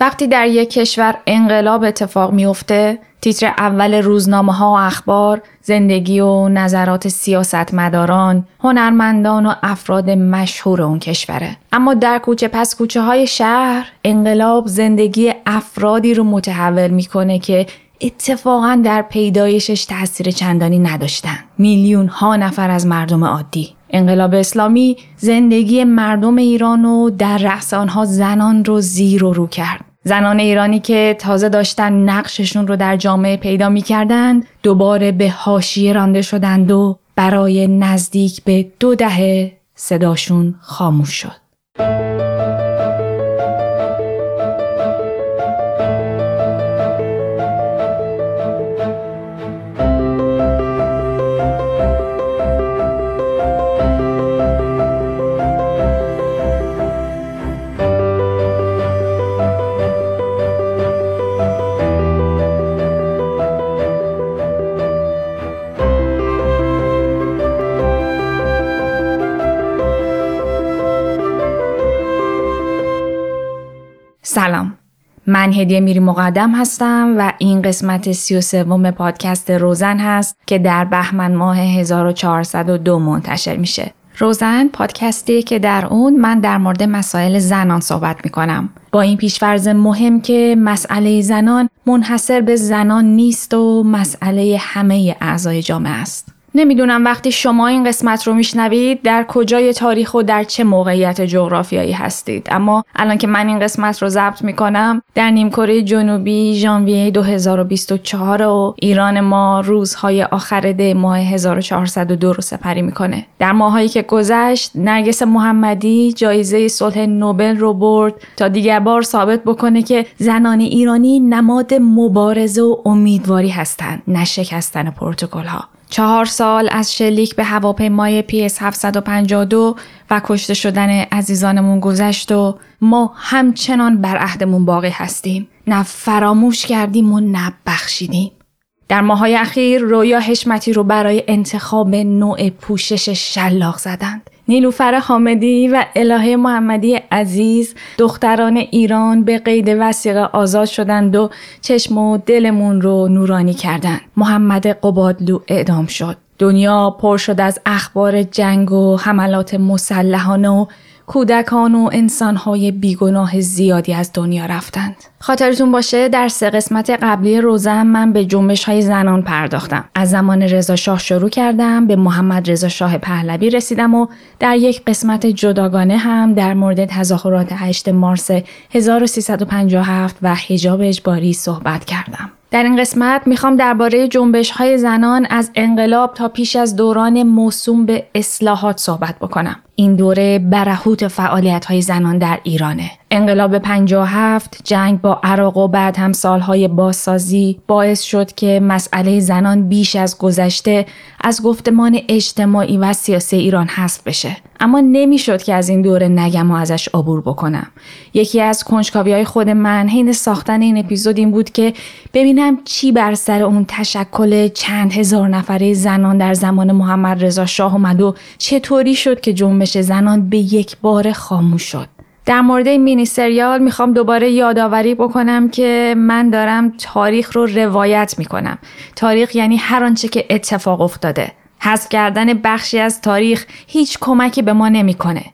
وقتی در یک کشور انقلاب اتفاق میفته تیتر اول روزنامه ها و اخبار زندگی و نظرات سیاستمداران، هنرمندان و افراد مشهور اون کشوره. اما در کوچه پس کوچه های شهر انقلاب زندگی افرادی رو متحول می‌کنه که اتفاقا در پیدایشش تاثیر چندانی نداشتن. میلیون ها نفر از مردم عادی. انقلاب اسلامی زندگی مردم ایران و در رأس زنان رو زیر و رو کرد. زنان ایرانی که تازه داشتن نقششون رو در جامعه پیدا می کردند دوباره به حاشیه رانده شدند و برای نزدیک به دو دهه صداشون خاموش شد. من هدیه میری مقدم هستم و این قسمت سی و سوم پادکست روزن هست که در بهمن ماه 1402 منتشر میشه. روزن پادکستی که در اون من در مورد مسائل زنان صحبت می‌کنم. با این پیشفرز مهم که مسئله زنان منحصر به زنان نیست و مسئله همه اعضای جامعه است. نمی‌دونم وقتی شما این قسمت رو میشنوید در کجای تاریخ و در چه موقعیت جغرافیایی هستید. اما الان که من این قسمت رو ضبط می‌کنم در نیمکره جنوبی ژانویه 2024 و ایران ما روزهای آخر ده ماه 1402 رو سپری می‌کنه. در ماهایی که گذشت نرگس محمدی جایزه صلح نوبل رو برد تا دیگر بار ثابت بکنه که زنان ایرانی نماد مبارزه و امیدواری هستند نه شکستن پروتکل ها چهار سال از شلیک به هواپیمای PS 752 و کشته شدن عزیزانمون گذشت و ما همچنان بر عهدمون باقی هستیم. نه فراموش کردیم و نه بخشیدیم. در ماهای اخیر رویا حشمتی رو برای انتخاب نوع پوشش شلاق زدند. نیلوفر حامدی و الهه محمدی عزیز دختران ایران به قید وسیقه آزاد شدند و چشم و دلمون رو نورانی کردند. محمد قبادلو اعدام شد. دنیا پر شد از اخبار جنگ و حملات مسلحانه و کودکان و انسانهای بیگناه زیادی از دنیا رفتند. خاطرتون باشه در سه قسمت قبلی روزم من به جنبش های زنان پرداختم. از زمان رضا شاه شروع کردم به محمد رضا شاه پهلوی رسیدم و در یک قسمت جداگانه هم در مورد تظاهرات 8 مارس 1357 و حجاب اجباری صحبت کردم. در این قسمت می‌خوام درباره جنبش های زنان از انقلاب تا پیش از دوران موسوم به اصلاحات صحبت بکنم. این دوره برهوت فعالیت های زنان در ایرانه. انقلاب 57 جنگ با عراق و بعد هم سالهای بازسازی باعث شد که مسئله زنان بیش از گذشته از گفتمان اجتماعی و سیاسی ایران حذف بشه. اما نمی‌شد که از این دوره نگم و ازش عبور بکنم. یکی از کنجکاوی های خود من حین ساختن این اپیزود این بود که ببینم چی بر سر اون تشکل چند هزار نفره زنان در زمان محمد رضا شاه اومد و چطوری شد که جنبش زنان به یک بار خاموش شد. در مورد این مینی سریال می‌خوام دوباره یادآوری بکنم که من دارم تاریخ رو روایت می‌کنم. تاریخ یعنی هر آنچه که اتفاق افتاده. حذف کردن بخشی از تاریخ هیچ کمکی به ما نمی‌کنه.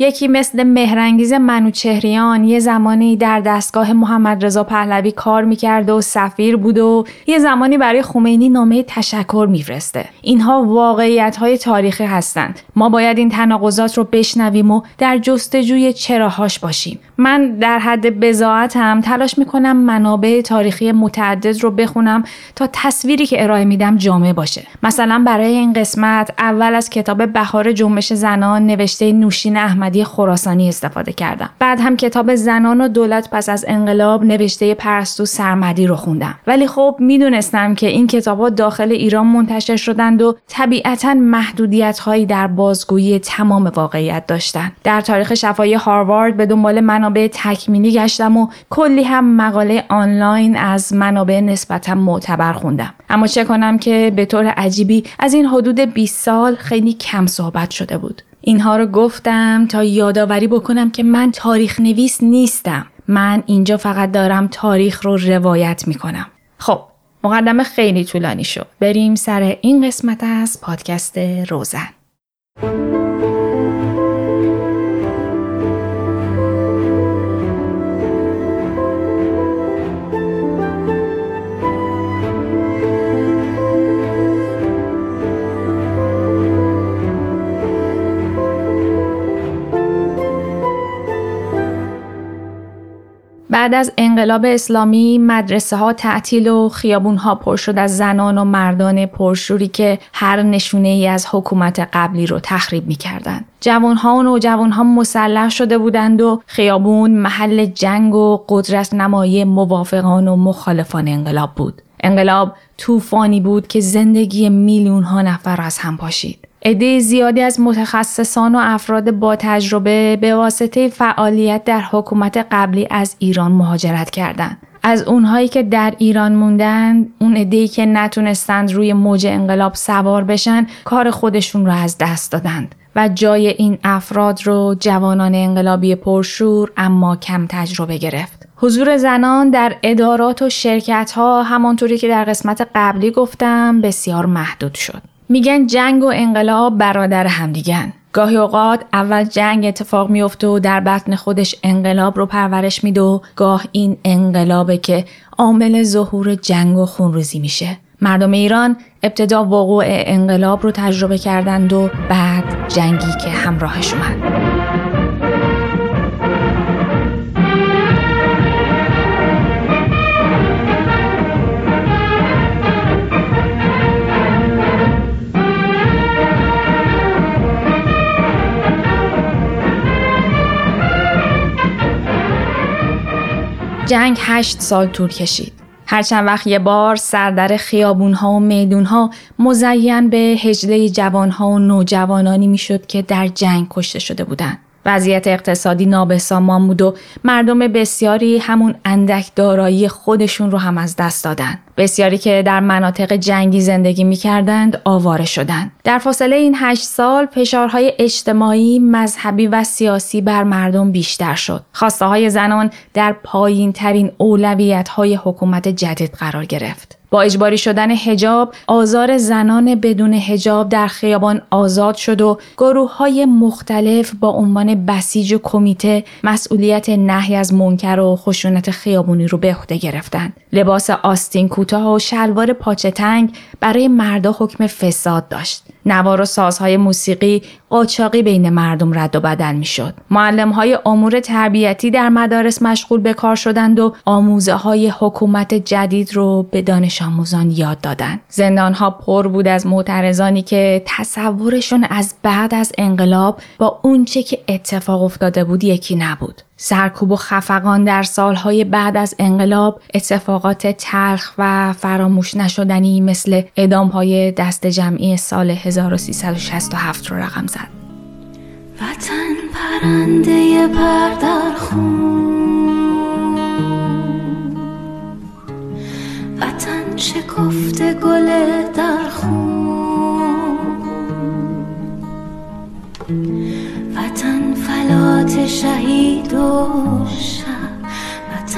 یکی مثل مهرنگیز منوچهریان یه زمانی در دستگاه محمد رضا پهلوی کار می‌کرده و سفیر بود و یه زمانی برای خمینی نامه تشکر میفرسته. اینها واقعیت های تاریخی هستند. ما باید این تناقضات رو بشنویم و در جستجوی چراهاش باشیم. من در حد بزاعتم تلاش می‌کنم منابع تاریخی متعدد رو بخونم تا تصویری که ارائه میدم جامع باشه. مثلا برای این قسمت اول از کتاب بهار جنبش زنان نوشته نوشین احمد احمدی خراسانی استفاده کردم. بعد هم کتاب زنان و دولت پس از انقلاب نوشته پرستو سرمدی رو خوندم. ولی خب می‌دونستم که این کتابها داخل ایران منتشر شدند و طبیعتا محدودیت هایی در بازگویی تمام واقعیت داشتند در تاریخ شفای هاروارد به دنبال منابع تکمیلی گشتم و کلی هم مقاله آنلاین از منابع نسبتا معتبر خوندم اما چه کنم که به طور عجیبی از این حدود 20 سال خیلی کم صحبت شده بود اینها رو گفتم تا یادآوری بکنم که من تاریخ نویس نیستم. من اینجا فقط دارم تاریخ رو روایت می‌کنم. خب مقدمه خیلی طولانی شد. بریم سر این قسمت از پادکست روزن. بعد از انقلاب اسلامی مدرسه ها تعطیل و خیابون ها پر شد از زنان و مردان پرشوری که هر نشونه ای از حکومت قبلی رو تخریب می کردن. جوان ها و نوجوان ها مسلح شده بودند و خیابون محل جنگ و قدرت نمایی موافقان و مخالفان انقلاب بود. انقلاب طوفانی بود که زندگی میلیون ها نفر از هم پاشید. عده زیادی از متخصصان و افراد با تجربه به واسطه فعالیت در حکومت قبلی از ایران مهاجرت کردند. از اونهایی که در ایران موندن اون عده‌ای که نتونستند روی موج انقلاب سوار بشن کار خودشون رو از دست دادند و جای این افراد رو جوانان انقلابی پرشور اما کم تجربه گرفت. حضور زنان در ادارات و شرکت ها همانطوری که در قسمت قبلی گفتم بسیار محدود شد. میگن جنگ و انقلاب برادر همدیگن. گاهی اوقات اول جنگ اتفاق میفته و در بطن خودش انقلاب رو پرورش میده و گاه این انقلابه که عامل ظهور جنگ و خونریزی میشه. مردم ایران ابتدا وقوع انقلاب رو تجربه کردند و بعد جنگی که همراهش اومد. جنگ هشت سال طول کشید. هر چند وقت یه بار سردر خیابون ها و میدون ها مزین به هجله جوان ها و نوجوانانی می‌شد که در جنگ کشته شده بودند. وضعیت اقتصادی نابسامان بود و مردم بسیاری همون اندک دارایی خودشون رو هم از دست دادن. بسیاری که در مناطق جنگی زندگی می کردند آواره شدند. در فاصله این هشت سال فشارهای اجتماعی، مذهبی و سیاسی بر مردم بیشتر شد. خواسته های زنان در پایین ترین اولویت های حکومت جدید قرار گرفت. با اجباری شدن هجاب آزار زنان بدون هجاب در خیابان آزاد شد و گروه های مختلف با عنوان بسیج و کمیته مسئولیت نهی از منکر و خشونت خیابونی رو به عهده گرفتند. لباس آستین کوتاه و شلوار پاچه تنگ برای مردا حکم فساد داشت. نوار و سازهای موسیقی قاچاقی بین مردم رد و بدل می‌شد. معلم های امور تربیتی در مدارس مشغول به کار شدند و آموزه های حکومت جدید رو به دانش آموزان یاد دادند. زندان ها پر بود از معترضانی که تصورشون از بعد از انقلاب با اونچه که اتفاق افتاده بود یکی نبود. سرکوب و خفقان در سالهای بعد از انقلاب اتفاقات تلخ و فراموش نشدنی مثل های دست جمعی سال 1367 رو رقم زد. وطن پرنده پر خون. وطن شکفته گل در خون. وطن فلات شهید و شب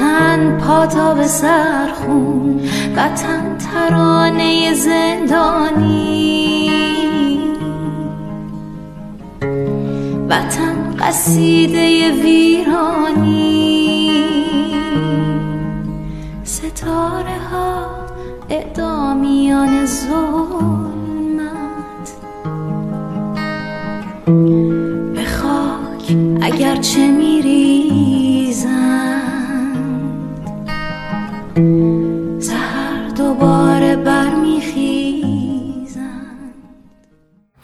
وطن پاتا به سرخون وطن ترانه زندانی. وطن قصیده ویرانی. ستاره ها اعدامیان ظلمت. به خاک اگرچه میریزند دوباره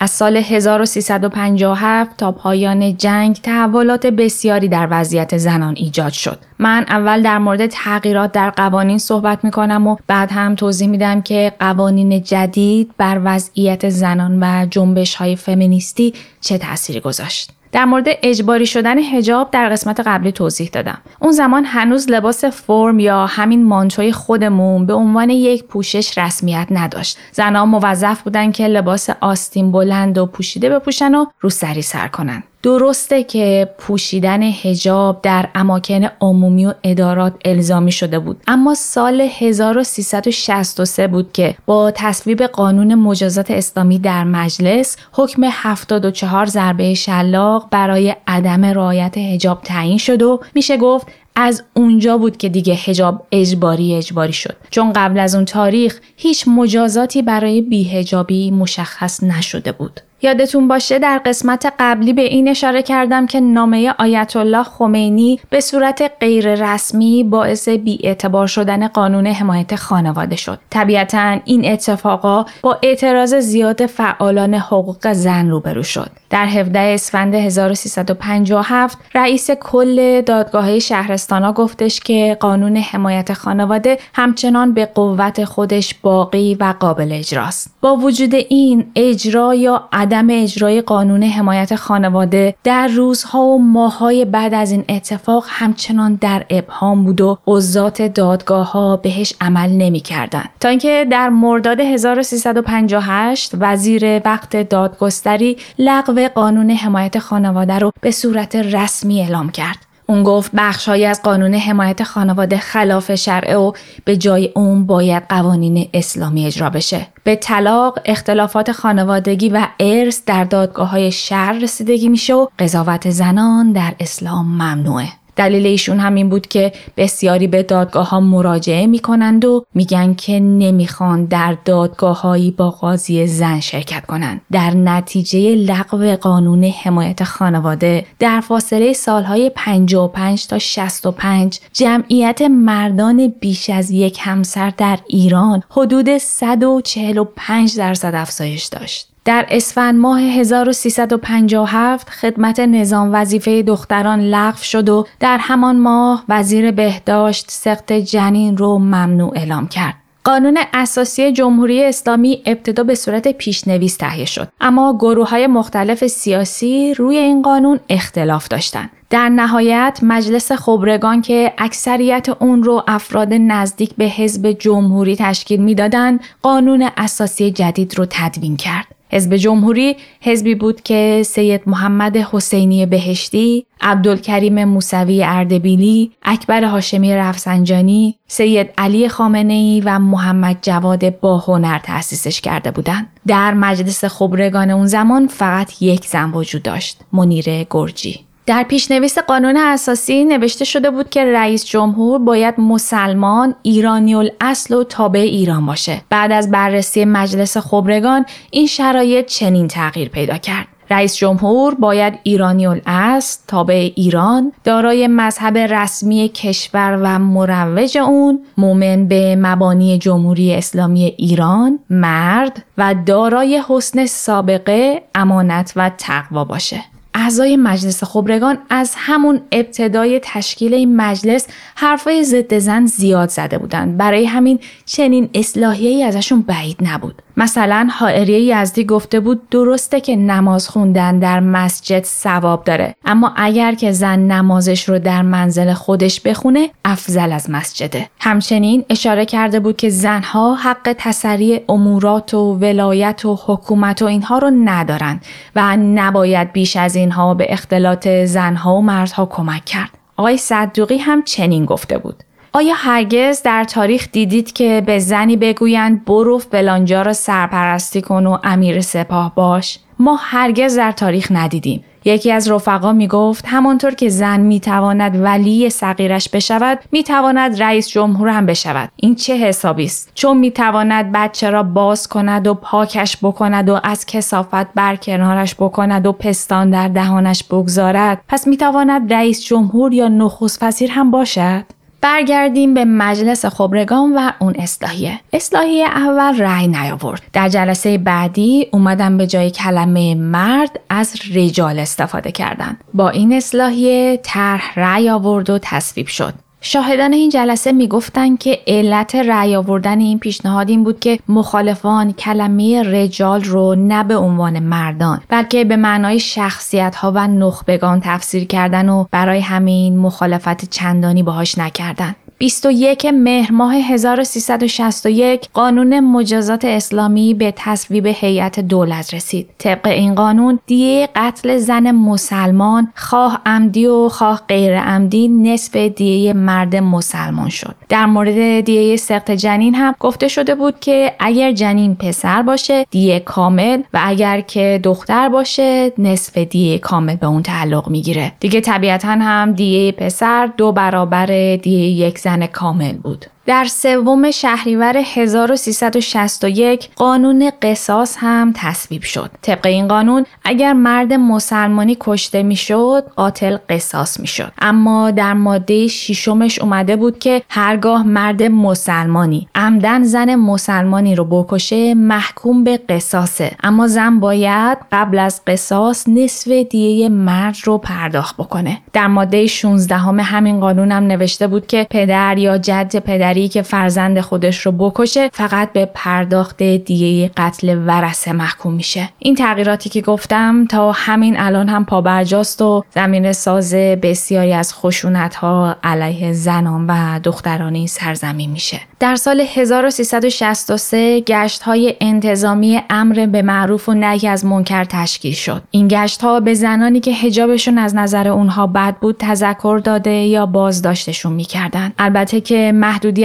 از سال 1357 تا پایان جنگ تحولات بسیاری در وضعیت زنان ایجاد شد. من اول در مورد تغییرات در قوانین صحبت می کنم و بعد هم توضیح میدم که قوانین جدید بر وضعیت زنان و جنبش های فمینیستی چه تأثیری گذاشت. در مورد اجباری شدن هجاب در قسمت قبلی توضیح دادم. اون زمان هنوز لباس فرم یا همین مانتوی خودمون به عنوان یک پوشش رسمیت نداشت. زنها موظف بودن که لباس آستین بلند و پوشیده بپوشن و رو سری سر کنن. درسته که پوشیدن هجاب در اماکن عمومی و ادارات الزامی شده بود. اما سال 1363 بود که با تصویب قانون مجازات اسلامی در مجلس حکم 74 ضربه شلاق برای عدم رعایت هجاب تعیین شد و میشه گفت از اونجا بود که دیگه هجاب اجباری اجباری شد. چون قبل از اون تاریخ هیچ مجازاتی برای بیهجابی مشخص نشده بود. یادتون باشه در قسمت قبلی به این اشاره کردم که نامه آیت الله خمینی به صورت غیر رسمی باعث بیاعتبار شدن قانون حمایت خانواده شد. طبیعتا این اتفاقا با اعتراض زیاد فعالان حقوق زن روبرو شد. در 17 اسفند 1357 رئیس کل دادگاه شهرستانا گفتش که قانون حمایت خانواده همچنان به قوت خودش باقی و قابل اجراست. با وجود این اجرا یا عدم اجرای قانون حمایت خانواده در روزها و ماههای بعد از این اتفاق همچنان در ابهام بود و قضات دادگاه ها بهش عمل نمی کردن. تا اینکه در مرداد 1358 وزیر وقت دادگستری لغو قانون حمایت خانواده رو به صورت رسمی اعلام کرد. اون گفت بخشهایی از قانون حمایت خانواده خلاف شرعه و به جای اون باید قوانین اسلامی اجرا بشه. به طلاق، اختلافات خانوادگی و ارث در دادگاه های شهر رسیدگی میشه و قضاوت زنان در اسلام ممنوعه. دلیل ایشون همین بود که بسیاری به دادگاه ها مراجعه می‌کنند و میگن که نمی‌خوان در دادگاه هایی با قاضی زن شرکت کنند. در نتیجه لغو قانون حمایت خانواده در فاصله سالهای 55 تا 65 جمعیت مردان بیش از یک همسر در ایران حدود 145 درصد افزایش داشت. در اسفند ماه 1357 خدمت نظام وظیفه دختران لغو شد و در همان ماه وزیر بهداشت سخت جنین رو ممنوع اعلام کرد. قانون اساسی جمهوری اسلامی ابتدا به صورت پیشنویس تهیه شد اما گروه های مختلف سیاسی روی این قانون اختلاف داشتند در نهایت مجلس خبرگان که اکثریت اون رو افراد نزدیک به حزب جمهوری تشکیل می‌دادند قانون اساسی جدید رو تدوین کرد حزب جمهوری حزبی بود که سید محمد حسینی بهشتی، عبدالکریم موسوی اردبیلی، اکبر هاشمی رفسنجانی، سید علی خامنه و محمد جواد باهنر تأسیسش کرده بودند. در مجلس خبرگان اون زمان فقط یک زن وجود داشت، منیر گرجی. در پیشنویس قانون اساسی نوشته شده بود که رئیس جمهور باید مسلمان، ایرانی الاصل و تابع ایران باشه. بعد از بررسی مجلس خبرگان این شرایط چنین تغییر پیدا کرد. رئیس جمهور باید ایرانی الاصل تابع ایران دارای مذهب رسمی کشور و مروج اون مومن به مبانی جمهوری اسلامی ایران مرد و دارای حسن سابقه امانت و تقوا باشه اعضای مجلس خبرگان از همون ابتدای تشکیل این مجلس حرفای ضد زن زیاد زده بودند. برای همین چنین اصلاحیه‌ای ازشون بعید نبود. مثلا حائریه یزدی گفته بود درسته که نماز خوندن در مسجد ثواب داره اما اگر که زن نمازش رو در منزل خودش بخونه افضل از مسجده. همچنین اشاره کرده بود که زنها حق تسری امورات و ولایت و حکومت و اینها رو ندارن و نباید بیش از اینها به اختلاط زنها و مردها کمک کرد. آقای صدوقی هم چنین گفته بود. آیا هرگز در تاریخ دیدید که به زنی بگویند برو فلانجا را سرپرستی کن و امیر سپاه باش؟ ما هرگز در تاریخ ندیدیم. یکی از رفقا می گفت همانطور که زن می تواند ولی صغیرش بشود می تواند رئیس جمهور هم بشود این چه حسابی است چون می تواند بچه را باز کند و پاکش بکند و از کسافت بر کنارش بکند و پستان در دهانش بگذارد پس می تواند رئیس جمهور یا نخست وزیر هم باشد برگردیم به مجلس خبرگان و اون اصلاحیه. اصلاحیه اول رأی نیاورد. در جلسه بعدی اومدن به جای کلمه مرد از رجال استفاده کردند. با این اصلاحیه طرح رأی آورد و تصویب شد. شاهدان این جلسه می‌گفتند که علت رأی آوردن این پیشنهاد این بود که مخالفان کلمه رجال رو نه به عنوان مردان بلکه به معنای شخصیت ها و نخبگان تفسیر کردن و برای همین مخالفت چندانی باهاش نکردن 21 مهر ماه 1361 قانون مجازات اسلامی به تصویب هیئت دولت رسید. طبق این قانون دیه قتل زن مسلمان خواه عمدی و خواه غیر عمدی نصف دیه مرد مسلمان شد. در مورد دیه سقط جنین هم گفته شده بود که اگر جنین پسر باشه دیه کامل و اگر که دختر باشه نصف دیه کامل به اون تعلق می‌گیره. دیگه طبیعتا هم دیه پسر دو برابر دیه یک زن کامل بود. در سوم شهریور 1361 قانون قصاص هم تصویب شد. طبق این قانون اگر مرد مسلمانی کشته می‌شد قاتل قصاص می‌شد. اما در ماده شیشمش اومده بود که هرگاه مرد مسلمانی عمدن زن مسلمانی رو بکشه محکوم به قصاصه اما زن باید قبل از قصاص نصف دیه مرد رو پرداخت بکنه. در ماده 16 همین قانون هم نوشته بود که پدر یا جد پدر که فرزند خودش رو بکشه فقط به پرداخت دیگه قتل ورسه محکوم میشه این تغییراتی که گفتم تا همین الان هم پابرجاست و زمین ساز بسیاری از خشونت ها علیه زنان و دخترانی سرزمین میشه در سال 1363 گشت های انتظامی امر به معروف و نهی از منکر تشکیل شد. این گشت ها به زنانی که حجابشون از نظر اونها بد بود تذکر داده یا بازداشتشون می‌کردن. البته که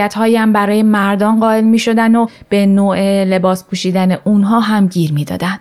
محدودیت هم برای مردان قائل می شدن و به نوع لباس پوشیدن اونها هم گیر می دادن.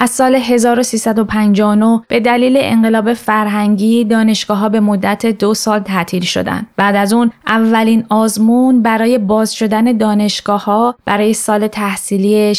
از سال 1359 به دلیل انقلاب فرهنگی دانشگاه ها به مدت دو سال تعطیل شدند. بعد از اون اولین آزمون برای باز شدن دانشگاه ها برای سال تحصیلی 63-64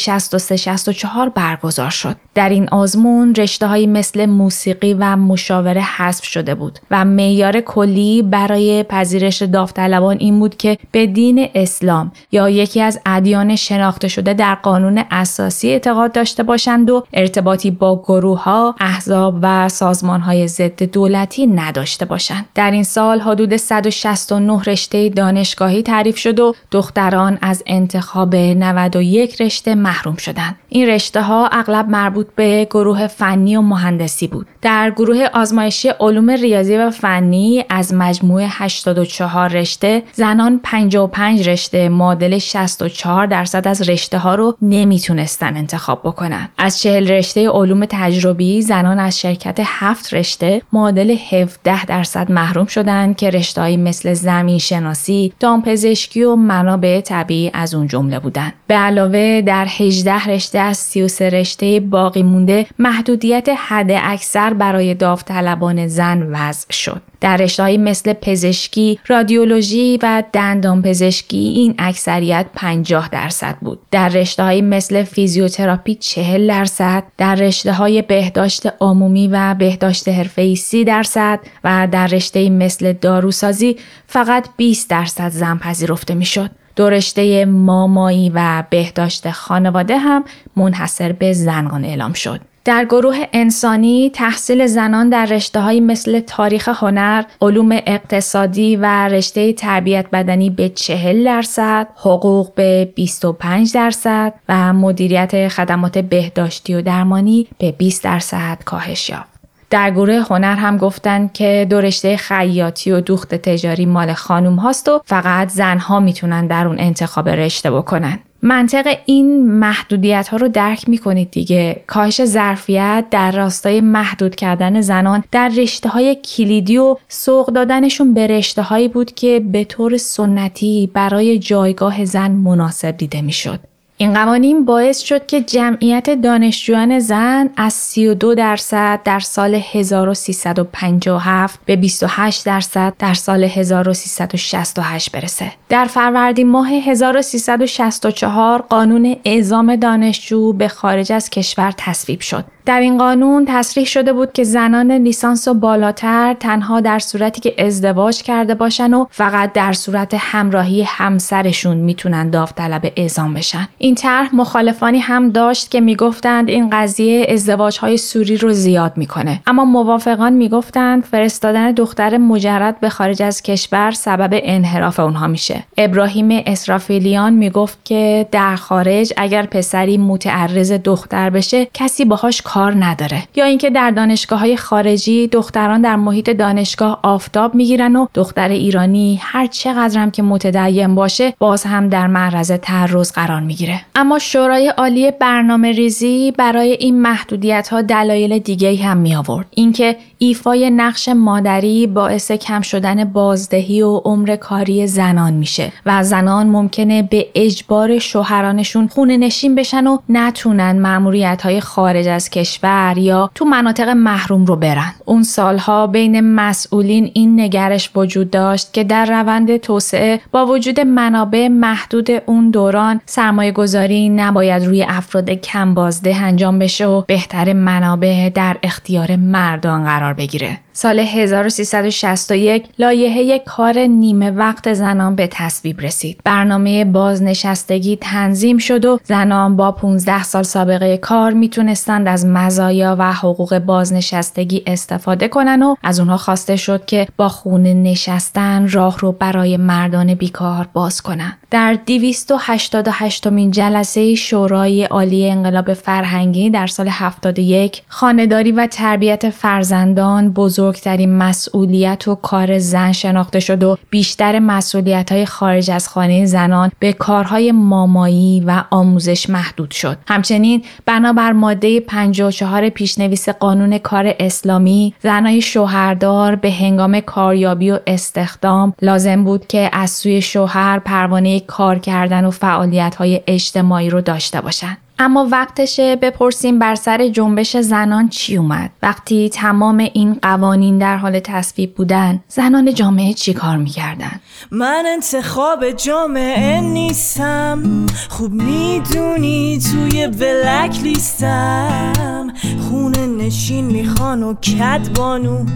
برگزار شد. در این آزمون رشته های مثل موسیقی و مشاوره حذف شده بود و معیار کلی برای پذیرش داوطلبان این بود که به دین اسلام یا یکی از ادیان شناخته شده در قانون اساسی اعتقاد داشته باشند و ارتباطی با گروه ها، احزاب و سازمان های ضد دولتی نداشته باشند. در این سال حدود 169 رشته دانشگاهی تعریف شد و دختران از انتخاب 91 رشته محروم شدند. این رشته ها اغلب مربوط به گروه فنی و مهندسی بود. در گروه آزمایشی علوم ریاضی و فنی از مجموع 84 رشته زنان 55 رشته معادل 64 درصد از رشته ها رو نمی‌تونستن انتخاب بکنن. از 40 رشته علوم تجربی زنان از شرکت 7 رشته معادل 17 درصد محروم شدند که رشتههایی مثل زمین شناسی، دامپزشکی و منابع طبیعی از اون جمله بودند. به علاوه در 18 رشته از 33 رشته باقی مونده محدودیت حد اکثر برای داوطلبان زن وضع شد. در رشتههایی مثل پزشکی، رادیولوژی و دندان پزشکی این اکثریت 50 درصد بود. در رشتههایی مثل فیزیوتراپی 40 درصد، در رشته های بهداشت عمومی و بهداشت حرفه‌ای 30 درصد و در رشته مثل داروسازی فقط 20 درصد زن پذیرفته می‌شد. دو رشته مامایی و بهداشت خانواده هم منحصر به زنان اعلام شد. در گروه انسانی تحصیل زنان در رشته های مثل تاریخ هنر، علوم اقتصادی و رشته تربیت بدنی به 40 درصد، حقوق به 25 درصد و مدیریت خدمات بهداشتی و درمانی به 20 درصد کاهش یافت. در گروه هنر هم گفتن که دو رشته خیاطی و دوخت تجاری مال خانوم هاست و فقط زنها می‌تونن در اون انتخاب رشته بکنن. منطق این محدودیت ها رو درک می کنید دیگه کاهش ظرفیت در راستای محدود کردن زنان در رشته های کلیدی و سوق دادنشون به رشته هایی بود که به طور سنتی برای جایگاه زن مناسب دیده می شد. این قوانین باعث شد که جمعیت دانشجویان زن از 32 درصد در سال 1357 به 28 درصد در سال 1368 برسه. در فروردین ماه 1364 قانون اعزام دانشجو به خارج از کشور تصویب شد. در این قانون تصریح شده بود که زنان لیسانس و بالاتر تنها در صورتی که ازدواج کرده باشن و فقط در صورت همراهی همسرشون می‌تونن داوطلب اعزام بشن. این طرح مخالفانی هم داشت که می‌گفتند این قضیه ازدواج های سوری رو زیاد می‌کنه. اما موافقان می‌گفتند فرستادن دختر مجرد به خارج از کشور سبب انحراف اونها میشه. ابراهیم اسرافیلیان می‌گفت که در خارج اگر پسری متعرض دختر بشه کسی باهاش کار نداره. یا اینکه در دانشگاه های خارجی دختران در محیط دانشگاه آفتاب می‌گیرن و دختر ایرانی هر چقدرم که متدین باشه باز هم در معرض تعرض قرار می‌گیره. اما شورای عالی برنامه ریزی برای این محدودیت ها دلایل دیگه هم می آورد اینکه ایفای نقش مادری باعث کم شدن بازدهی و عمر کاری زنان میشه و زنان ممکنه به اجبار شوهرانشون خونه نشین بشن و نتونن معمولیت های خارج از کشور یا تو مناطق محروم رو برن. اون سالها بین مسئولین این نگرش وجود داشت که در روند توسعه با وجود منابع محدود اون دوران سرمایه گذاری نباید روی افراد کم بازده انجام بشه و بهتر منابع در اختیار مردان قرار بگیره. سال 1361 لایحه کار نیمه وقت زنان به تصویب رسید. برنامه بازنشستگی تنظیم شد و زنان با 15 سال سابقه کار می‌تونستند از مزایا و حقوق بازنشستگی استفاده کنن و از اونها خواسته شد که با خونه نشستن راه رو برای مردان بیکار باز کنند. در 288 مین جلسه شورای عالی انقلاب فرهنگی در سال 71 خانهداری و تربیت فرزندان بزرگترین مسئولیت و کار زن شناخته شد و بیشتر مسئولیت های خارج از خانه زنان به کارهای مامایی و آموزش محدود شد. همچنین بنابر ماده 54 پیشنویس قانون کار اسلامی زنای شوهردار به هنگام کاریابی و استخدام لازم بود که از سوی شوهر پروانه کار کردن و فعالیت های اجتماعی رو داشته باشند. اما وقتشه بپرسیم بر سر جنبش زنان چی اومد. وقتی تمام این قوانین در حال تصویب بودن زنان جامعه چی کار می‌کردن؟ من انتخاب جامعه نیستم. خوب می‌دونی توی بلک لیستم خونه نشین می‌خوان و کدبانو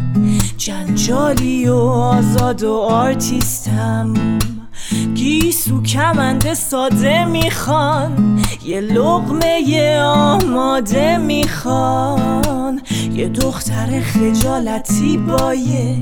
جنجالی و آزاد و آرتیستم. گیسو کمنده ساده می‌خوان. یه لغمه یه آماده می‌خوان. یه دختر خجالتی با یه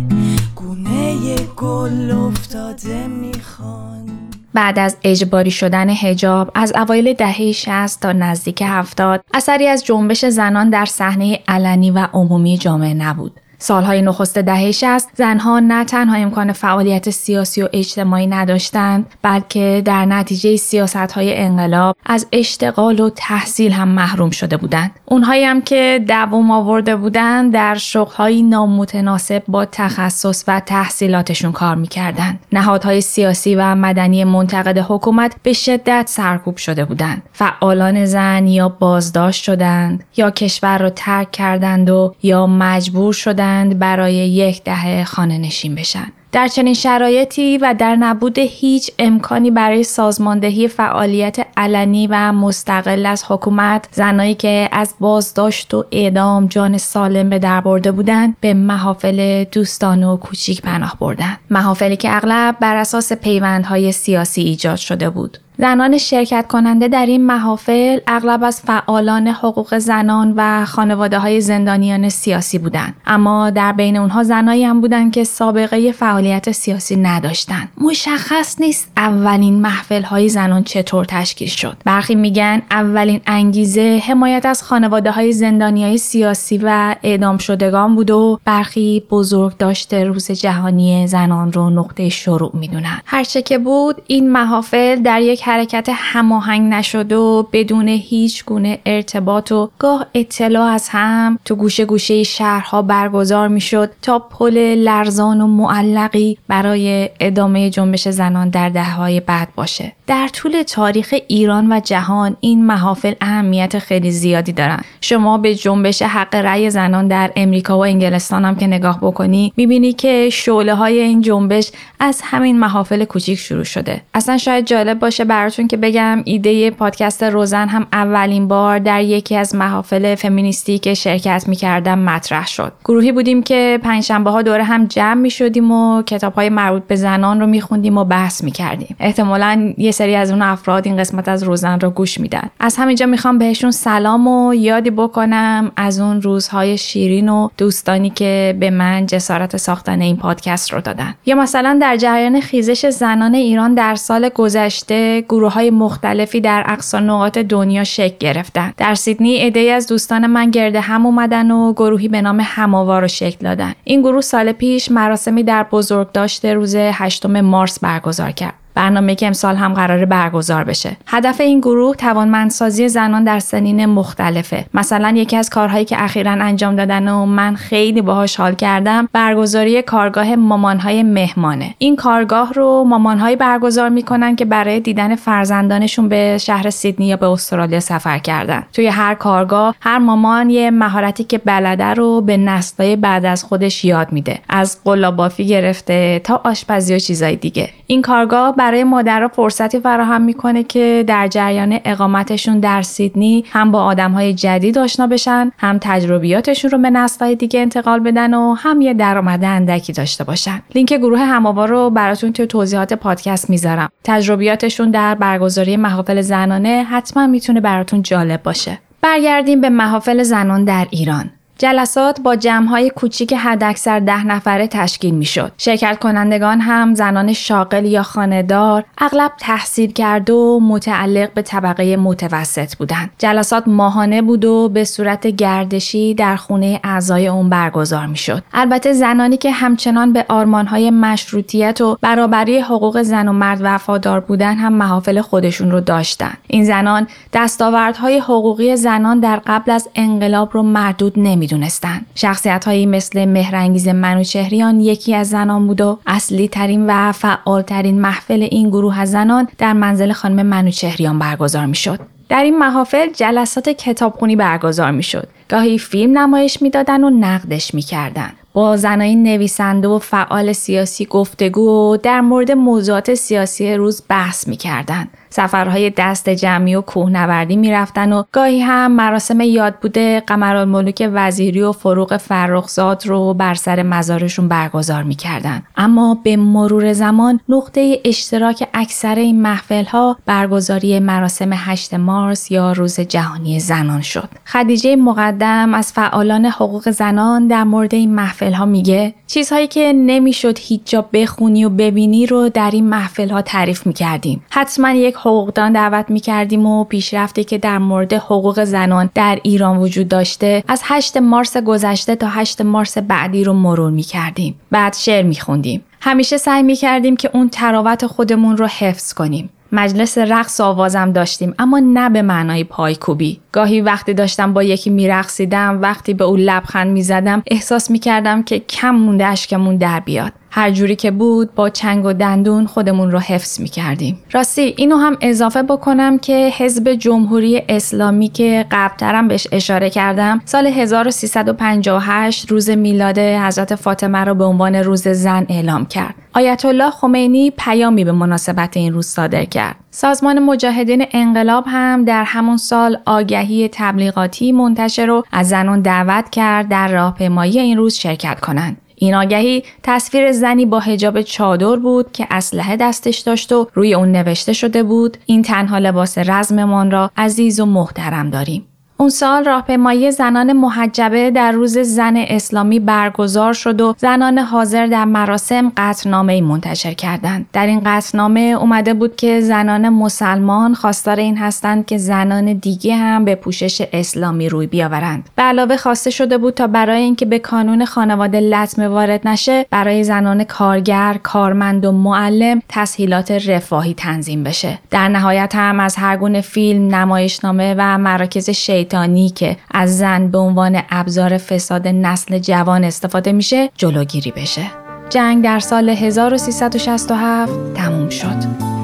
گونه گل افتاده می‌خوان. بعد از اجباری شدن هجاب از اوایل دهه 60 تا نزدیک 70 اثری از جنبش زنان در صحنه علنی و عمومی جامعه نبود. سالهای نخست دهه 60 زنها نه تنها امکان فعالیت سیاسی و اجتماعی نداشتند بلکه در نتیجه سیاست های انقلاب از اشتغال و تحصیل هم محروم شده بودند. اونهایی هم که دوام آورده بودند در شغلهایی نامتناسب با تخصص و تحصیلاتشون کار می‌کردند. نهادهای سیاسی و مدنی منتقد حکومت به شدت سرکوب شده بودند. فعالان زن یا بازداشت شدند یا کشور را ترک کردند و یا مجبور شدند برای یک دهه خانه نشین بشن. در چنین شرایطی و در نبود هیچ امکانی برای سازماندهی فعالیت علنی و مستقل از حکومت زنایی که از بازداشت و اعدام جان سالم به در برده بودند به محافل دوستانه و کوچیک پناه بردند محافلی که اغلب بر اساس پیوندهای سیاسی ایجاد شده بود زنان شرکت کننده در این محافل اغلب از فعالان حقوق زنان و خانواده های زندانیان سیاسی بودند. اما در بین اونها زنایی هم بودند که سابقه فعالیت سیاسی نداشتند. مشخص نیست اولین محفل های زنان چطور تشکیل شد. برخی میگن اولین انگیزه حمایت از خانواده های زندانی های سیاسی و اعدام شدگان بود و برخی بزرگ داشته روز جهانی زنان رو نقطه شروع می‌دونن. هرچه که بود این محافل در یک حرکت هماهنگ نشده و بدون هیچ گونه ارتباط و گاه اطلاع از هم تو گوشه گوشه شهرها برگزار می‌شد تا پل لرزان و معلقی برای ادامه جنبش زنان در دههای بعد باشه. در طول تاریخ ایران و جهان این محافل اهمیت خیلی زیادی دارن. شما به جنبش حق رأی زنان در امریکا و انگلستان هم که نگاه بکنی می‌بینی که شعله های این جنبش از همین محافل کوچیک شروع شده. اصلا شاید جالب باشه براتون که بگم ایده پادکست روزن هم اولین بار در یکی از محافل فمینیستی که شرکت می‌کردم مطرح شد. گروهی بودیم که پنجشنبه ها دوره هم جمع می‌شدیم و کتاب های مربوط به زنان رو میخوندیم و بحث می‌کردیم. احتمالا یه سری از اون افراد این قسمت از روزن رو گوش میدن. از همینجا می‌خوام بهشون سلام و یادی بکنم از اون روزهای شیرین و دوستانی که به من جسارت ساختن این پادکست رو دادن. یا مثلا در جریان خیزش زنان ایران در سال گذشته گروه های مختلفی در اقصا نقاط دنیا شکل گرفتن. در سیدنی عدهای از دوستان من گرده هم اومدن و گروهی به نام هماوا رو شکل دادن. این گروه سال پیش مراسمی در بزرگ داشته روز 8 مارس برگزار کرد. برنامه که امسال هم قرار برگزار بشه. هدف این گروه توانمندسازی زنان در سنین مختلفه. مثلا یکی از کارهایی که اخیرا انجام دادن و من خیلی باهاش حال کردم برگزاری کارگاه مامانهای مهمانه. این کارگاه رو مامانهایی برگزار می‌کنن که برای دیدن فرزندانشون به شهر سیدنی یا به استرالیا سفر کردن. توی هر کارگاه هر مامان یه مهارتی که بلده رو به نسلای بعد از خودش یاد میده. از قلابافی گرفته تا آشپزی و چیزای دیگه. این کارگاه برای مادرها فرصتی فراهم می‌کنه که در جریان اقامتشون در سیدنی هم با آدمهای جدید آشنا بشن هم تجربیاتشون رو به نسلهای دیگه انتقال بدن و هم یه درآمد اندکی داشته باشن. لینک گروه هماوا رو براتون توی توضیحات پادکست می‌ذارم. تجربیاتشون در برگزاری محافل زنانه حتما می‌تونه براتون جالب باشه. برگردیم به محافل زنان در ایران. جلسات با جمعهای کوچیک حداکثر ده نفره تشکیل می‌شد. شرکت کنندگان هم زنان شاغل یا خانهدار اغلب تحصیل کرده و متعلق به طبقه متوسط بودند. جلسات ماهانه بود و به صورت گردشی در خونه اعضای اون برگزار می‌شد. البته زنانی که همچنان به آرمانهای مشروطیت و برابری حقوق زن و مرد وفادار بودن هم محافل خودشون رو داشتن. این زنان دستاوردهای حقوقی زنان در قبل از انقلاب رو مردود نمی می‌دونستند. شخصیت هایی مثل مهرنگیز منوچهریان یکی از زنان بود و اصلی ترین و فعال ترین محفل این گروه از زنان در منزل خانم منوچهریان برگزار می‌شد. در این محافل جلسات کتابخونی برگزار می‌شد. گاهی فیلم نمایش می‌دادن و نقدش می‌کردند. با زنای نویسنده و فعال سیاسی گفتگو و در مورد موضوعات سیاسی روز بحث می‌کردند. سفرهای دست جمعی و کوهنوردی می‌رفتن و گاهی هم مراسم یاد بوده قمرالملوک وزیری و فروغ فرخزاد رو بر سر مزارشون برگزار می‌کردن. اما به مرور زمان نقطه اشتراک اکثر این محفل ها برگزاری مراسم 8 مارس یا روز جهانی زنان شد. خدیجه مقدم از فعالان حقوق زنان در مورد این محفل ها میگه چیزهایی که نمی‌شد هیچ جا بخونی و ببینی رو در این محفل ها تعریف می‌کردیم. حتما یک حقوقدان دعوت می کردیم و پیشرفتی که در مورد حقوق زنان در ایران وجود داشته از 8 مارس گذشته تا 8 مارس بعدی رو مرور می کردیم. بعد شعر می خوندیم. همیشه سعی می کردیم که اون تراوت خودمون رو حفظ کنیم. مجلس رقص آوازم داشتیم اما نه به معنای پایکوبی گاهی وقتی داشتم با یکی میرقصیدم وقتی به او لبخند می‌زدم احساس می‌کردم که کم مونده اشکمون در بیاد هر جوری که بود با چنگ و دندون خودمون رو حفظ می کردیم. راستی اینو هم اضافه بکنم که حزب جمهوری اسلامی که قبلترم بهش اشاره کردم سال 1358 روز میلاد حضرت فاطمه رو به عنوان روز زن اعلام کرد. آیت الله خمینی پیامی به مناسبت این روز صادر کرد. سازمان مجاهدین انقلاب هم در همون سال آگهی تبلیغاتی منتشر رو از زنان دعوت کرد در راهپیمایی این روز شرکت کنند. این آگهی تصویر زنی با حجاب چادر بود که اسلحه دستش داشت و روی اون نوشته شده بود این تنها لباس رزممان را عزیز و محترم داریم. اون سال راهپیمایی زنان محجبه در روز زن اسلامی برگزار شد و زنان حاضر در مراسم قطعنامه منتشر کردند. در این قطعنامه اومده بود که زنان مسلمان خواستار این هستند که زنان دیگه هم به پوشش اسلامی روی بیاورند. به علاوه خواسته شده بود تا برای اینکه به کانون خانواده لطمه وارد نشه برای زنان کارگر، کارمند و معلم تسهیلات رفاهی تنظیم بشه. در نهایت هم از هر گونه فیلم، نمایشنامه و مراکز شیطان که از زن به عنوان ابزار فساد نسل جوان استفاده میشه جلوگیری بشه. جنگ در سال 1367 تموم شد.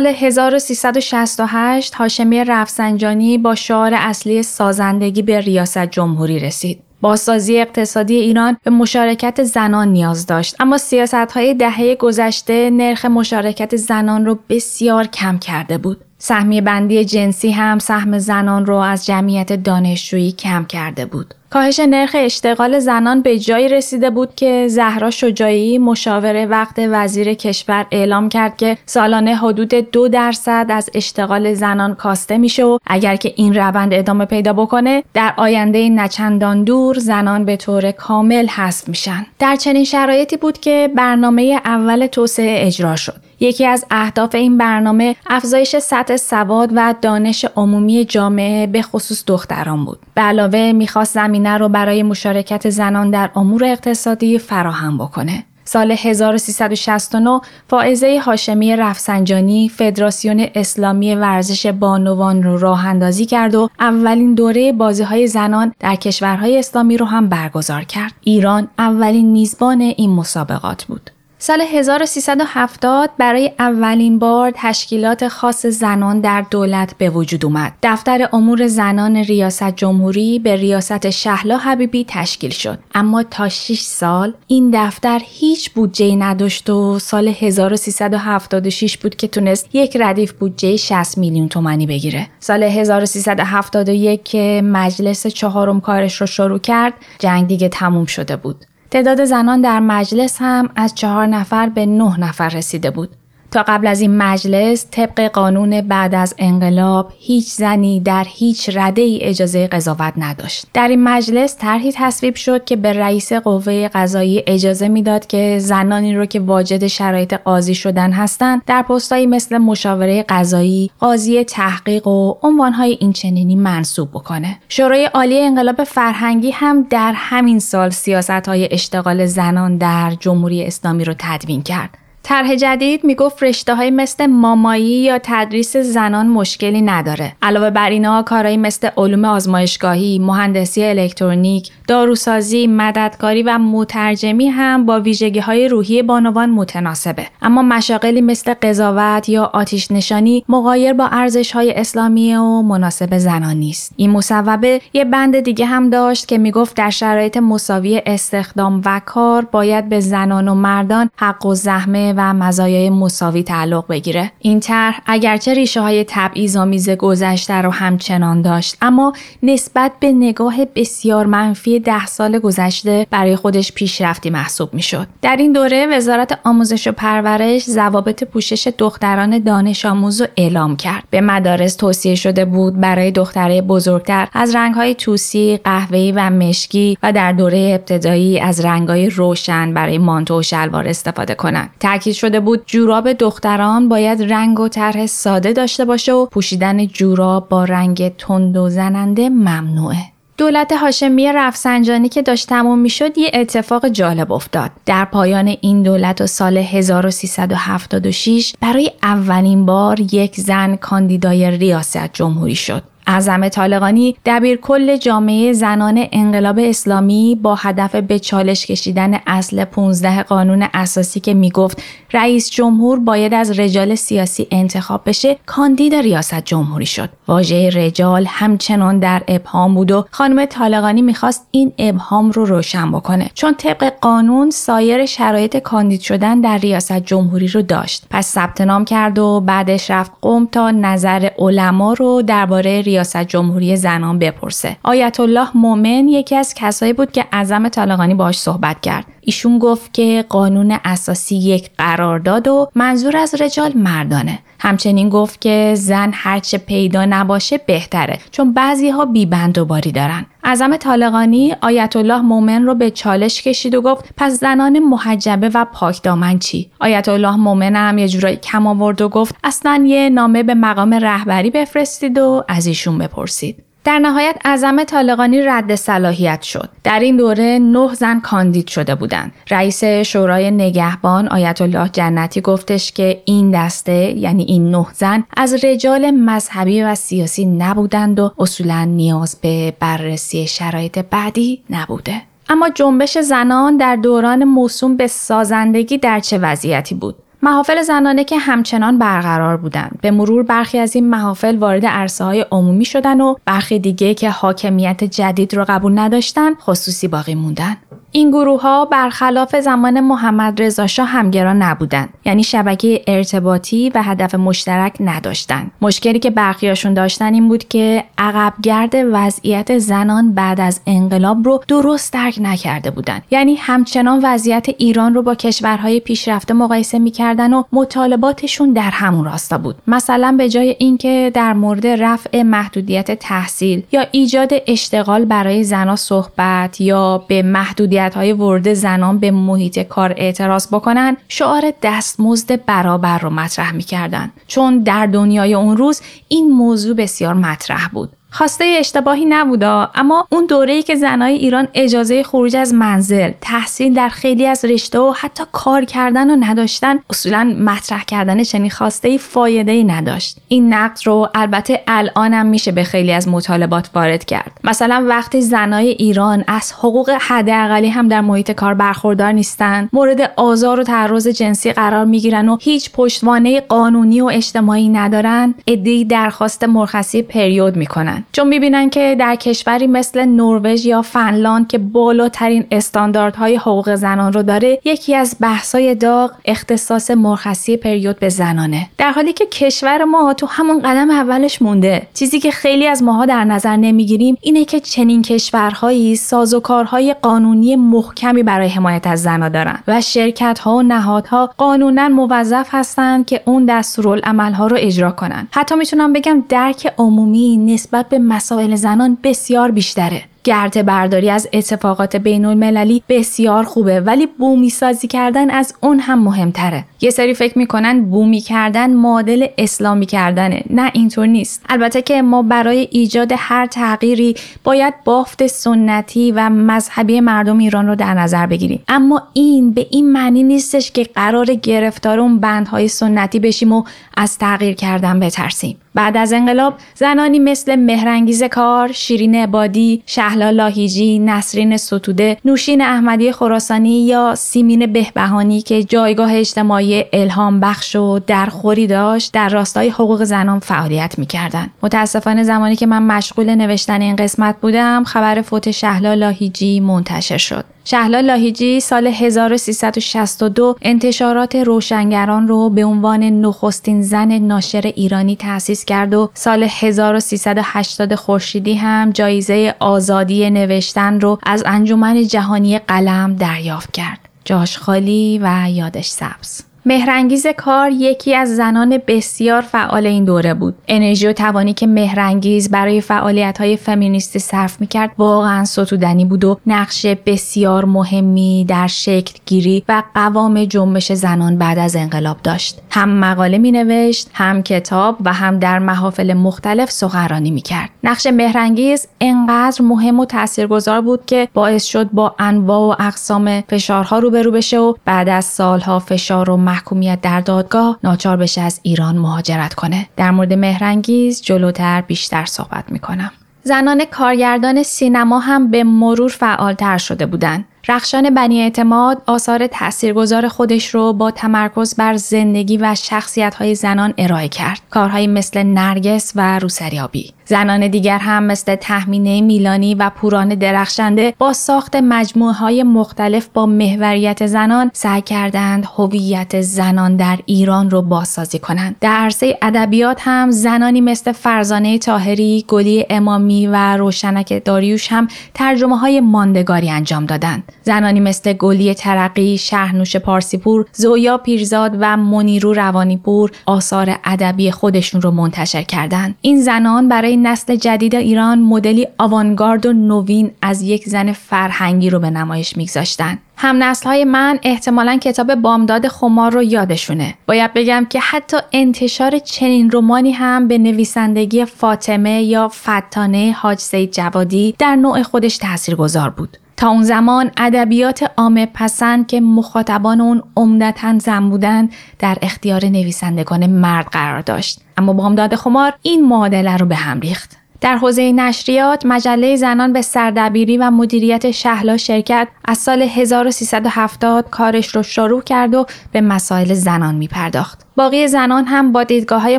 سال 1368 هاشمی رفسنجانی با شعار اصلی سازندگی به ریاست جمهوری رسید. بازسازی اقتصادی ایران به مشارکت زنان نیاز داشت اما سیاست های دهه گذشته نرخ مشارکت زنان رو بسیار کم کرده بود. سهمیه بندی جنسی هم سهم زنان رو از جمعیت دانشجویی کم کرده بود. کاهش نرخ اشتغال زنان به جایی رسیده بود که زهرا شجاعی مشاور وقت وزیر کشور اعلام کرد که سالانه حدود دو درصد از اشتغال زنان کاسته میشه و اگر که این روند ادامه پیدا بکنه در آینده نچندان دور زنان به طور کامل حذف میشن در چنین شرایطی بود که برنامه اول توسعه اجرا شد یکی از اهداف این برنامه افزایش سطح سواد و دانش عمومی جامعه به خصوص دختران بود. به علاوه می‌خواست زمینه رو برای مشارکت زنان در امور اقتصادی فراهم بکنه. سال 1369 فائزه هاشمی رفسنجانی فدراسیون اسلامی ورزش بانوان رو راه اندازی کرد و اولین دوره بازی های زنان در کشورهای اسلامی رو هم برگزار کرد. ایران اولین میزبان این مسابقات بود. سال 1370 برای اولین بار تشکیلات خاص زنان در دولت به وجود اومد. دفتر امور زنان ریاست جمهوری به ریاست شهلا حبیبی تشکیل شد. اما تا 6 سال این دفتر هیچ بودجه نداشت و سال 1376 بود که تونست یک ردیف بودجه 60 میلیون تومانی بگیره. سال 1371 که مجلس چهارم کارش رو شروع کرد، جنگ دیگه تموم شده بود. تعداد زنان در مجلس هم از چهار نفر به نه نفر رسیده بود. تا قبل از این مجلس طبق قانون بعد از انقلاب هیچ زنی در هیچ رده ای اجازه قضاوت نداشت. در این مجلس طرحی تصویب شد که به رئیس قوه قضایی اجازه می‌داد که زنانی رو که واجد شرایط قاضی شدن هستند در پستهایی مثل مشاوره قضایی، قاضی تحقیق و عنوانهای اینچنینی منصوب بکنه. شورای عالی انقلاب فرهنگی هم در همین سال سیاست های اشتغال زنان در جمهوری اسلامی رو تدوین کرد. طرح جدید می‌گفت رشته های مثل مامایی یا تدریس زنان مشکلی نداره. علاوه بر اینا کارهایی مثل علوم آزمایشگاهی، مهندسی الکترونیک، داروسازی، مددکاری و مترجمی هم با ویژگی های روحی بانوان متناسبه. اما مشاغلی مثل قضاوت یا آتیش نشانی مقایر با ارزش های اسلامی و مناسب زنان نیست. این مصوبه یه بند دیگه هم داشت که می‌گفت در شرایط مساوی استخدام و کار باید به زنان و مردان حق و زحمه و مزایای مساوی تعلق بگیره. این طرح اگرچه ریشه های تبعیض آمیز گذشته رو همچنان داشت اما نسبت به نگاه بسیار منفی ده سال گذشته برای خودش پیشرفتی محسوب می‌شد. در این دوره وزارت آموزش و پرورش ضوابط پوشش دختران دانش آموز رو اعلام کرد. به مدارس توصیه شده بود برای دختره بزرگتر از رنگهای توسی قهوه‌ای و مشکی و در دوره ابتدایی از رنگهای روشن برای مانتو و شلوار استفاده کنند. تاکید شده بود جوراب دختران باید رنگ و طرح ساده داشته باشه و پوشیدن جوراب با رنگ تند و زننده ممنوعه. دولت هاشمی رفسنجانی که داشت تموم می‌شد یه اتفاق جالب افتاد. در پایان این دولت و سال 1376 برای اولین بار یک زن کاندیدای ریاست جمهوری شد. اعظم طالقانی دبیر کل جامعه زنان انقلاب اسلامی با هدف به چالش کشیدن اصل 15 قانون اساسی که می‌گفت رئیس جمهور باید از رجال سیاسی انتخاب بشه کاندید ریاست جمهوری شد. واژه رجال همچنان در ابهام بود و خانم طالقانی می‌خواست این ابهام رو روشن بکنه. چون طبق قانون سایر شرایط کاندید شدن در ریاست جمهوری رو داشت. پس ثبت نام کرد و بعدش رفت قوم تا نظر علما رو درباره ریاست جمهوری زنان بپرسه. آیت الله مومن یکی از کسایی بود که اعظم طالقانی باش صحبت کرد. ایشون گفت که قانون اساسی یک قرارداد و منظور از رجال مردانه. همچنین گفت که زن هرچه پیدا نباشه بهتره چون بعضی ها بیبند و باری دارن. اعظم طالقانی آیت الله مومن رو به چالش کشید و گفت پس زنان محجبه و پاک دامن چی؟ آیت الله مومن هم یه جورایی کم آورد و گفت اصلا یه نامه به مقام رهبری بفرستید و از ایشون بپرسید. در نهایت اعظم طالقانی رد صلاحیت شد. در این دوره نه زن کاندید شده بودند. رئیس شورای نگهبان آیت الله جنتی گفتش که این دسته یعنی این نه زن از رجال مذهبی و سیاسی نبودند و اصولا نیاز به بررسی شرایط بعدی نبوده. اما جنبش زنان در دوران موسوم به سازندگی در چه وضعیتی بود؟ محافل زنانه که همچنان برقرار بودند. به مرور برخی از این محافل وارد عرصه های عمومی شدن و برخی دیگه که حاکمیت جدید رو قبول نداشتن خصوصی باقی موندن. این گروه ها برخلاف زمان محمد رضا شاه همگرا نبودند. یعنی شبکه ارتباطی و هدف مشترک نداشتند. مشکلی که برخیاشون داشتن این بود که عقبگرد وضعیت زنان بعد از انقلاب رو درست درک نکرده بودند. یعنی همچنان وضعیت ایران رو با کشورهای پیشرفته مقایسه می‌کردن و مطالباتشون در همون راستا بود. مثلا به جای اینکه در مورد رفع محدودیت تحصیل یا ایجاد اشتغال برای زنها صحبت یا به محدودیت های ورود زنان به محیط کار اعتراض بکنن شعار دستمزد برابر رو مطرح می‌کردن. چون در دنیای اون روز این موضوع بسیار مطرح بود. خواسته اشتباهی نبودا اما اون دوره‌ای که زنای ایران اجازه خروج از منزل تحصیل در خیلی از رشته و حتی کار کردن و نداشتن اصولا مطرح کردن چنین خواسته ای فایده ای نداشت. این نقد رو البته الانم میشه به خیلی از مطالبات وارد کرد. مثلا وقتی زنای ایران از حقوق حداقلی هم در محیط کار برخوردار نیستن مورد آزار و تعرض جنسی قرار می‌گیرن و هیچ پشتوانه قانونی و اجتماعی ندارن ادعی درخواست مرخصی پریود می‌کنن. چون می‌بینن که در کشوری مثل نروژ یا فنلاند که بالاترین استانداردهای حقوق زنان رو داره یکی از بحثای داغ اختصاص مرخصی پریود به زنانه. در حالی که کشور ما تو همون قدم اولش مونده. چیزی که خیلی از ماها در نظر نمی‌گیریم اینه که چنین کشورهایی سازوکارهای قانونی محکمی برای حمایت از زنها دارن و شرکت ها و نهادها قانونا موظف هستند که اون دستورالعملها رو اجرا کنن. حتی می‌تونم بگم درک عمومی نسبت به مسائل زنان بسیار بیشتره. گرد برداری از اتفاقات بین المللی بسیار خوبه ولی بومی سازی کردن از اون هم مهمتره. یه سری فکر می‌کنن بومی کردن معادل اسلامی کردنه. نه اینطور نیست. البته که ما برای ایجاد هر تغییری باید بافت سنتی و مذهبی مردم ایران رو در نظر بگیریم. اما این به این معنی نیستش که قرار گرفتار اون بندهای سنتی بشیم و از تغییر کردن بترسیم. بعد از انقلاب زنانی مثل مهرنگیز کار، شیرین عبادی، شهلا لاهیجی، نسرین ستوده، نوشین احمدی خراسانی یا سیمین بهبهانی که جایگاه اجتماعی الهام بخش و درخوری داشت در راستای حقوق زنان فعالیت می‌کردند. متاسفانه زمانی که من مشغول نوشتن این قسمت بودم خبر فوت شهلا لاهیجی منتشر شد. شهلا لاهیجی سال 1362 انتشارات روشنگران رو به عنوان نخستین زن ناشر ایرانی تأسیس کرد و سال 1380 خورشیدی هم جایزه آزادی نوشتن رو از انجمن جهانی قلم دریافت کرد. جاش خالی و یادش سبز. مهرنگیز کار یکی از زنان بسیار فعال این دوره بود. انرژی و توانی که مهرنگیز برای فعالیت های فمینیستی صرف می‌کرد واقعا ستودنی بود و نقش بسیار مهمی در شکل گیری و قوام جنبش زنان بعد از انقلاب داشت. هم مقاله می نوشت، هم کتاب و هم در محافل مختلف سخنرانی می کرد. نقش مهرنگیز انقدر مهم و تاثیرگذار بود که باعث شد با انواع و اقسام فشارها روبرو بشه و بعد از سالها فشار و محکومیت در دادگاه ناچار بشه از ایران مهاجرت کنه در مورد مهرنگیز جلوتر بیشتر صحبت می‌کنم زنان کارگردان سینما هم به مرور فعالتر شده بودند رخشان بنی اعتماد آثار تاثیرگذار خودش رو با تمرکز بر زندگی و شخصیت های زنان ارائه کرد. کارهایی مثل نرگس و روسریابی. زنان دیگر هم مثل تحمینه میلانی و پوران درخشنده با ساخت مجموعه های مختلف با محوریت زنان سعی کردند هویت زنان در ایران رو بازسازی کنند. در عرصه ادبیات هم زنانی مثل فرزانه تاهری، گلی امامی و روشنک داریوش هم ترجمه های ماندگاری انجام دادند. زنانی مثل گلی ترقی، شهرنوش پارسیپور، زویا پیرزاد و منیرو روانیپور آثار ادبی خودشون رو منتشر کردند. این زنان برای نسل جدید ایران مدلی آوانگارد و نوین از یک زن فرهنگی رو به نمایش میگذاشتن. هم نسل من احتمالا کتاب بامداد خمار رو یادشونه. باید بگم که حتی انتشار چنین رمانی هم به نویسندگی فاطمه یا فتانه حاج سید جوادی در نوع خودش تاثیرگذار بود. تا اون زمان ادبیات عامه پسند که مخاطبان اون عمدتا زن بودند در اختیار نویسندگان مرد قرار داشت. اما بامداد خمار این معادله رو به هم ریخت. در حوزه نشریات مجله زنان به سردبیری و مدیریت شهلا شرکت از سال 1370 کارش رو شروع کرد و به مسائل زنان می پرداخت. باقی زنان هم با دیدگاه های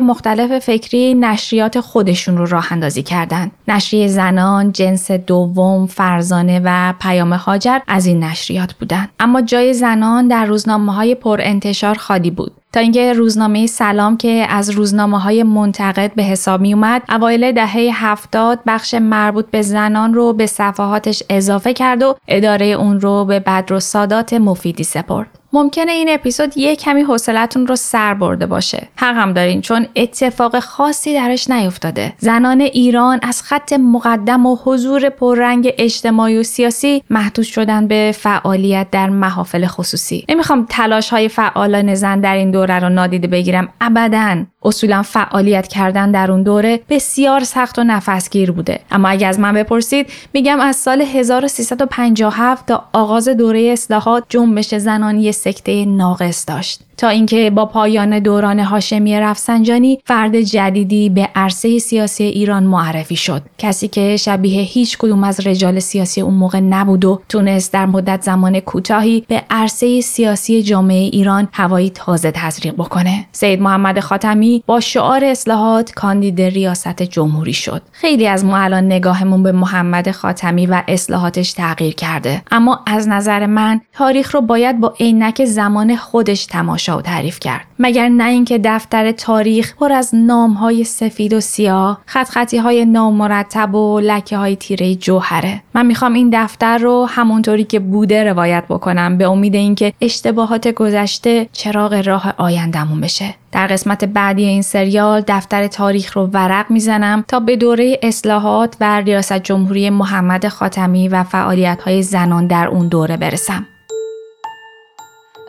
مختلف فکری نشریات خودشون رو راه اندازی کردن. نشریه زنان، جنس دوم، فرزانه و پیام هاجر از این نشریات بودن. اما جای زنان در روزنامه های پر انتشار خالی بود. تا اینکه روزنامه سلام که از روزنامه های منتقد به حساب می اومد اوایل دهه هفتاد بخش مربوط به زنان رو به صفحاتش اضافه کرد و اداره اون رو به بدر و سادات مفیدی سپرد. ممکنه این اپیزود یه کمی حوصلتون رو سر برده باشه. حقم دارین چون اتفاق خاصی درش نیفتاده. زنان ایران از خط مقدم و حضور پررنگ اجتماعی و سیاسی محدود شدن به فعالیت در محافل خصوصی. نمی‌خوام تلاش های فعالان زن در این دوره رو نادیده بگیرم. ابدا. اصولا فعالیت کردن در اون دوره بسیار سخت و نفسگیر بوده. اما اگه از من بپرسید میگم از سال 1357 تا آغاز دوره اصلاحات جنبش زنانی سکته ناقص داشت. تا اینکه با پایان دوران هاشمی رفسنجانی فرد جدیدی به عرصه سیاسی ایران معرفی شد. کسی که شبیه هیچ کدوم از رجال سیاسی اون موقع نبود و تونست در مدت زمان کوتاهی به عرصه سیاسی جامعه ایران هوایی تازه تزریق بکنه. سید محمد خاتمی با شعار اصلاحات کاندید ریاست جمهوری شد. خیلی از ما الان نگاهمون به محمد خاتمی و اصلاحاتش تغییر کرده. اما از نظر من تاریخ رو باید با عینک زمان خودش تماشا و تعریف کرد. مگر نه اینکه دفتر تاریخ پر از نام های سفید و سیاه خط خطی های نامرتب و لکه های تیره جوهره. من می‌خوام این دفتر رو همونطوری که بوده روایت بکنم به امید اینکه اشتباهات گذشته چراغ راه آیندهمون بشه. در قسمت بعدی این سریال دفتر تاریخ رو ورق می‌زنم تا به دوره اصلاحات و ریاست جمهوری محمد خاتمی و فعالیت های زنان در اون دوره برسم.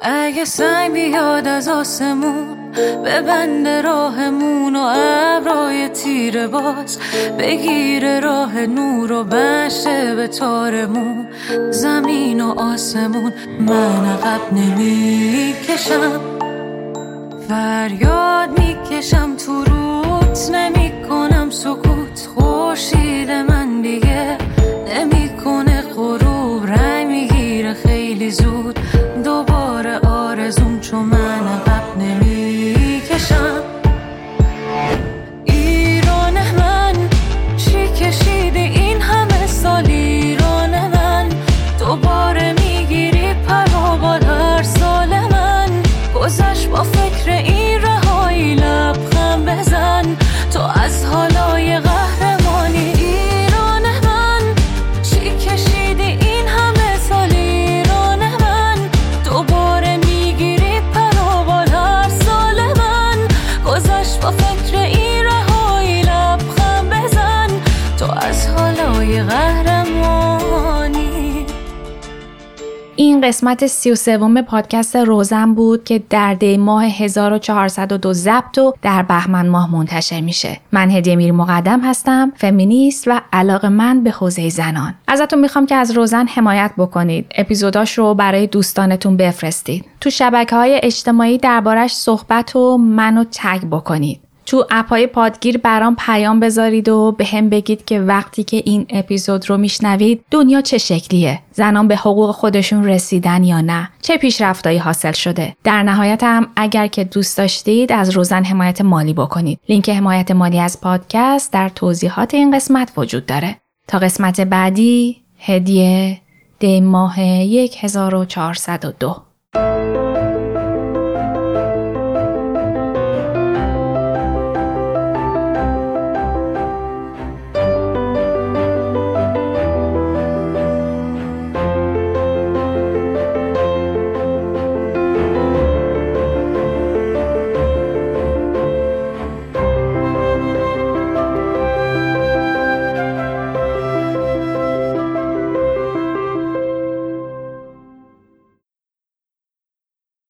اگه سنگ بیاد از آسمون به بند راهمون و ابرای تیر باز بگیره راه نور و بشه به تارمون زمین و آسمون من عقب نمی‌کشم. فریاد می‌کشم تو روت نمی‌کنم سکوت. خورشید من دیگه نمی‌کنه قسمت سی و سوم پادکست روزن بود که در دی ماه 1402 ضبط و در بهمن ماه منتشر میشه. من هدیه میری مقدم هستم، فمینیست و علاقه من به حوزه زنان. ازتون می‌خوام که از روزن حمایت بکنید. اپیزوداش رو برای دوستانتون بفرستید. تو شبکه های اجتماعی دربارش صحبت و منو تگ بکنید. تو اپای پادگیر برام پیام بذارید و به هم بگید که وقتی که این اپیزود رو میشنوید دنیا چه شکلیه؟ زنان به حقوق خودشون رسیدن یا نه؟ چه پیشرفتایی حاصل شده؟ در نهایت هم اگر که دوست داشتید از روزن حمایت مالی بکنید. لینک حمایت مالی از پادکست در توضیحات این قسمت وجود داره. تا قسمت بعدی هدیه دی ماه 1402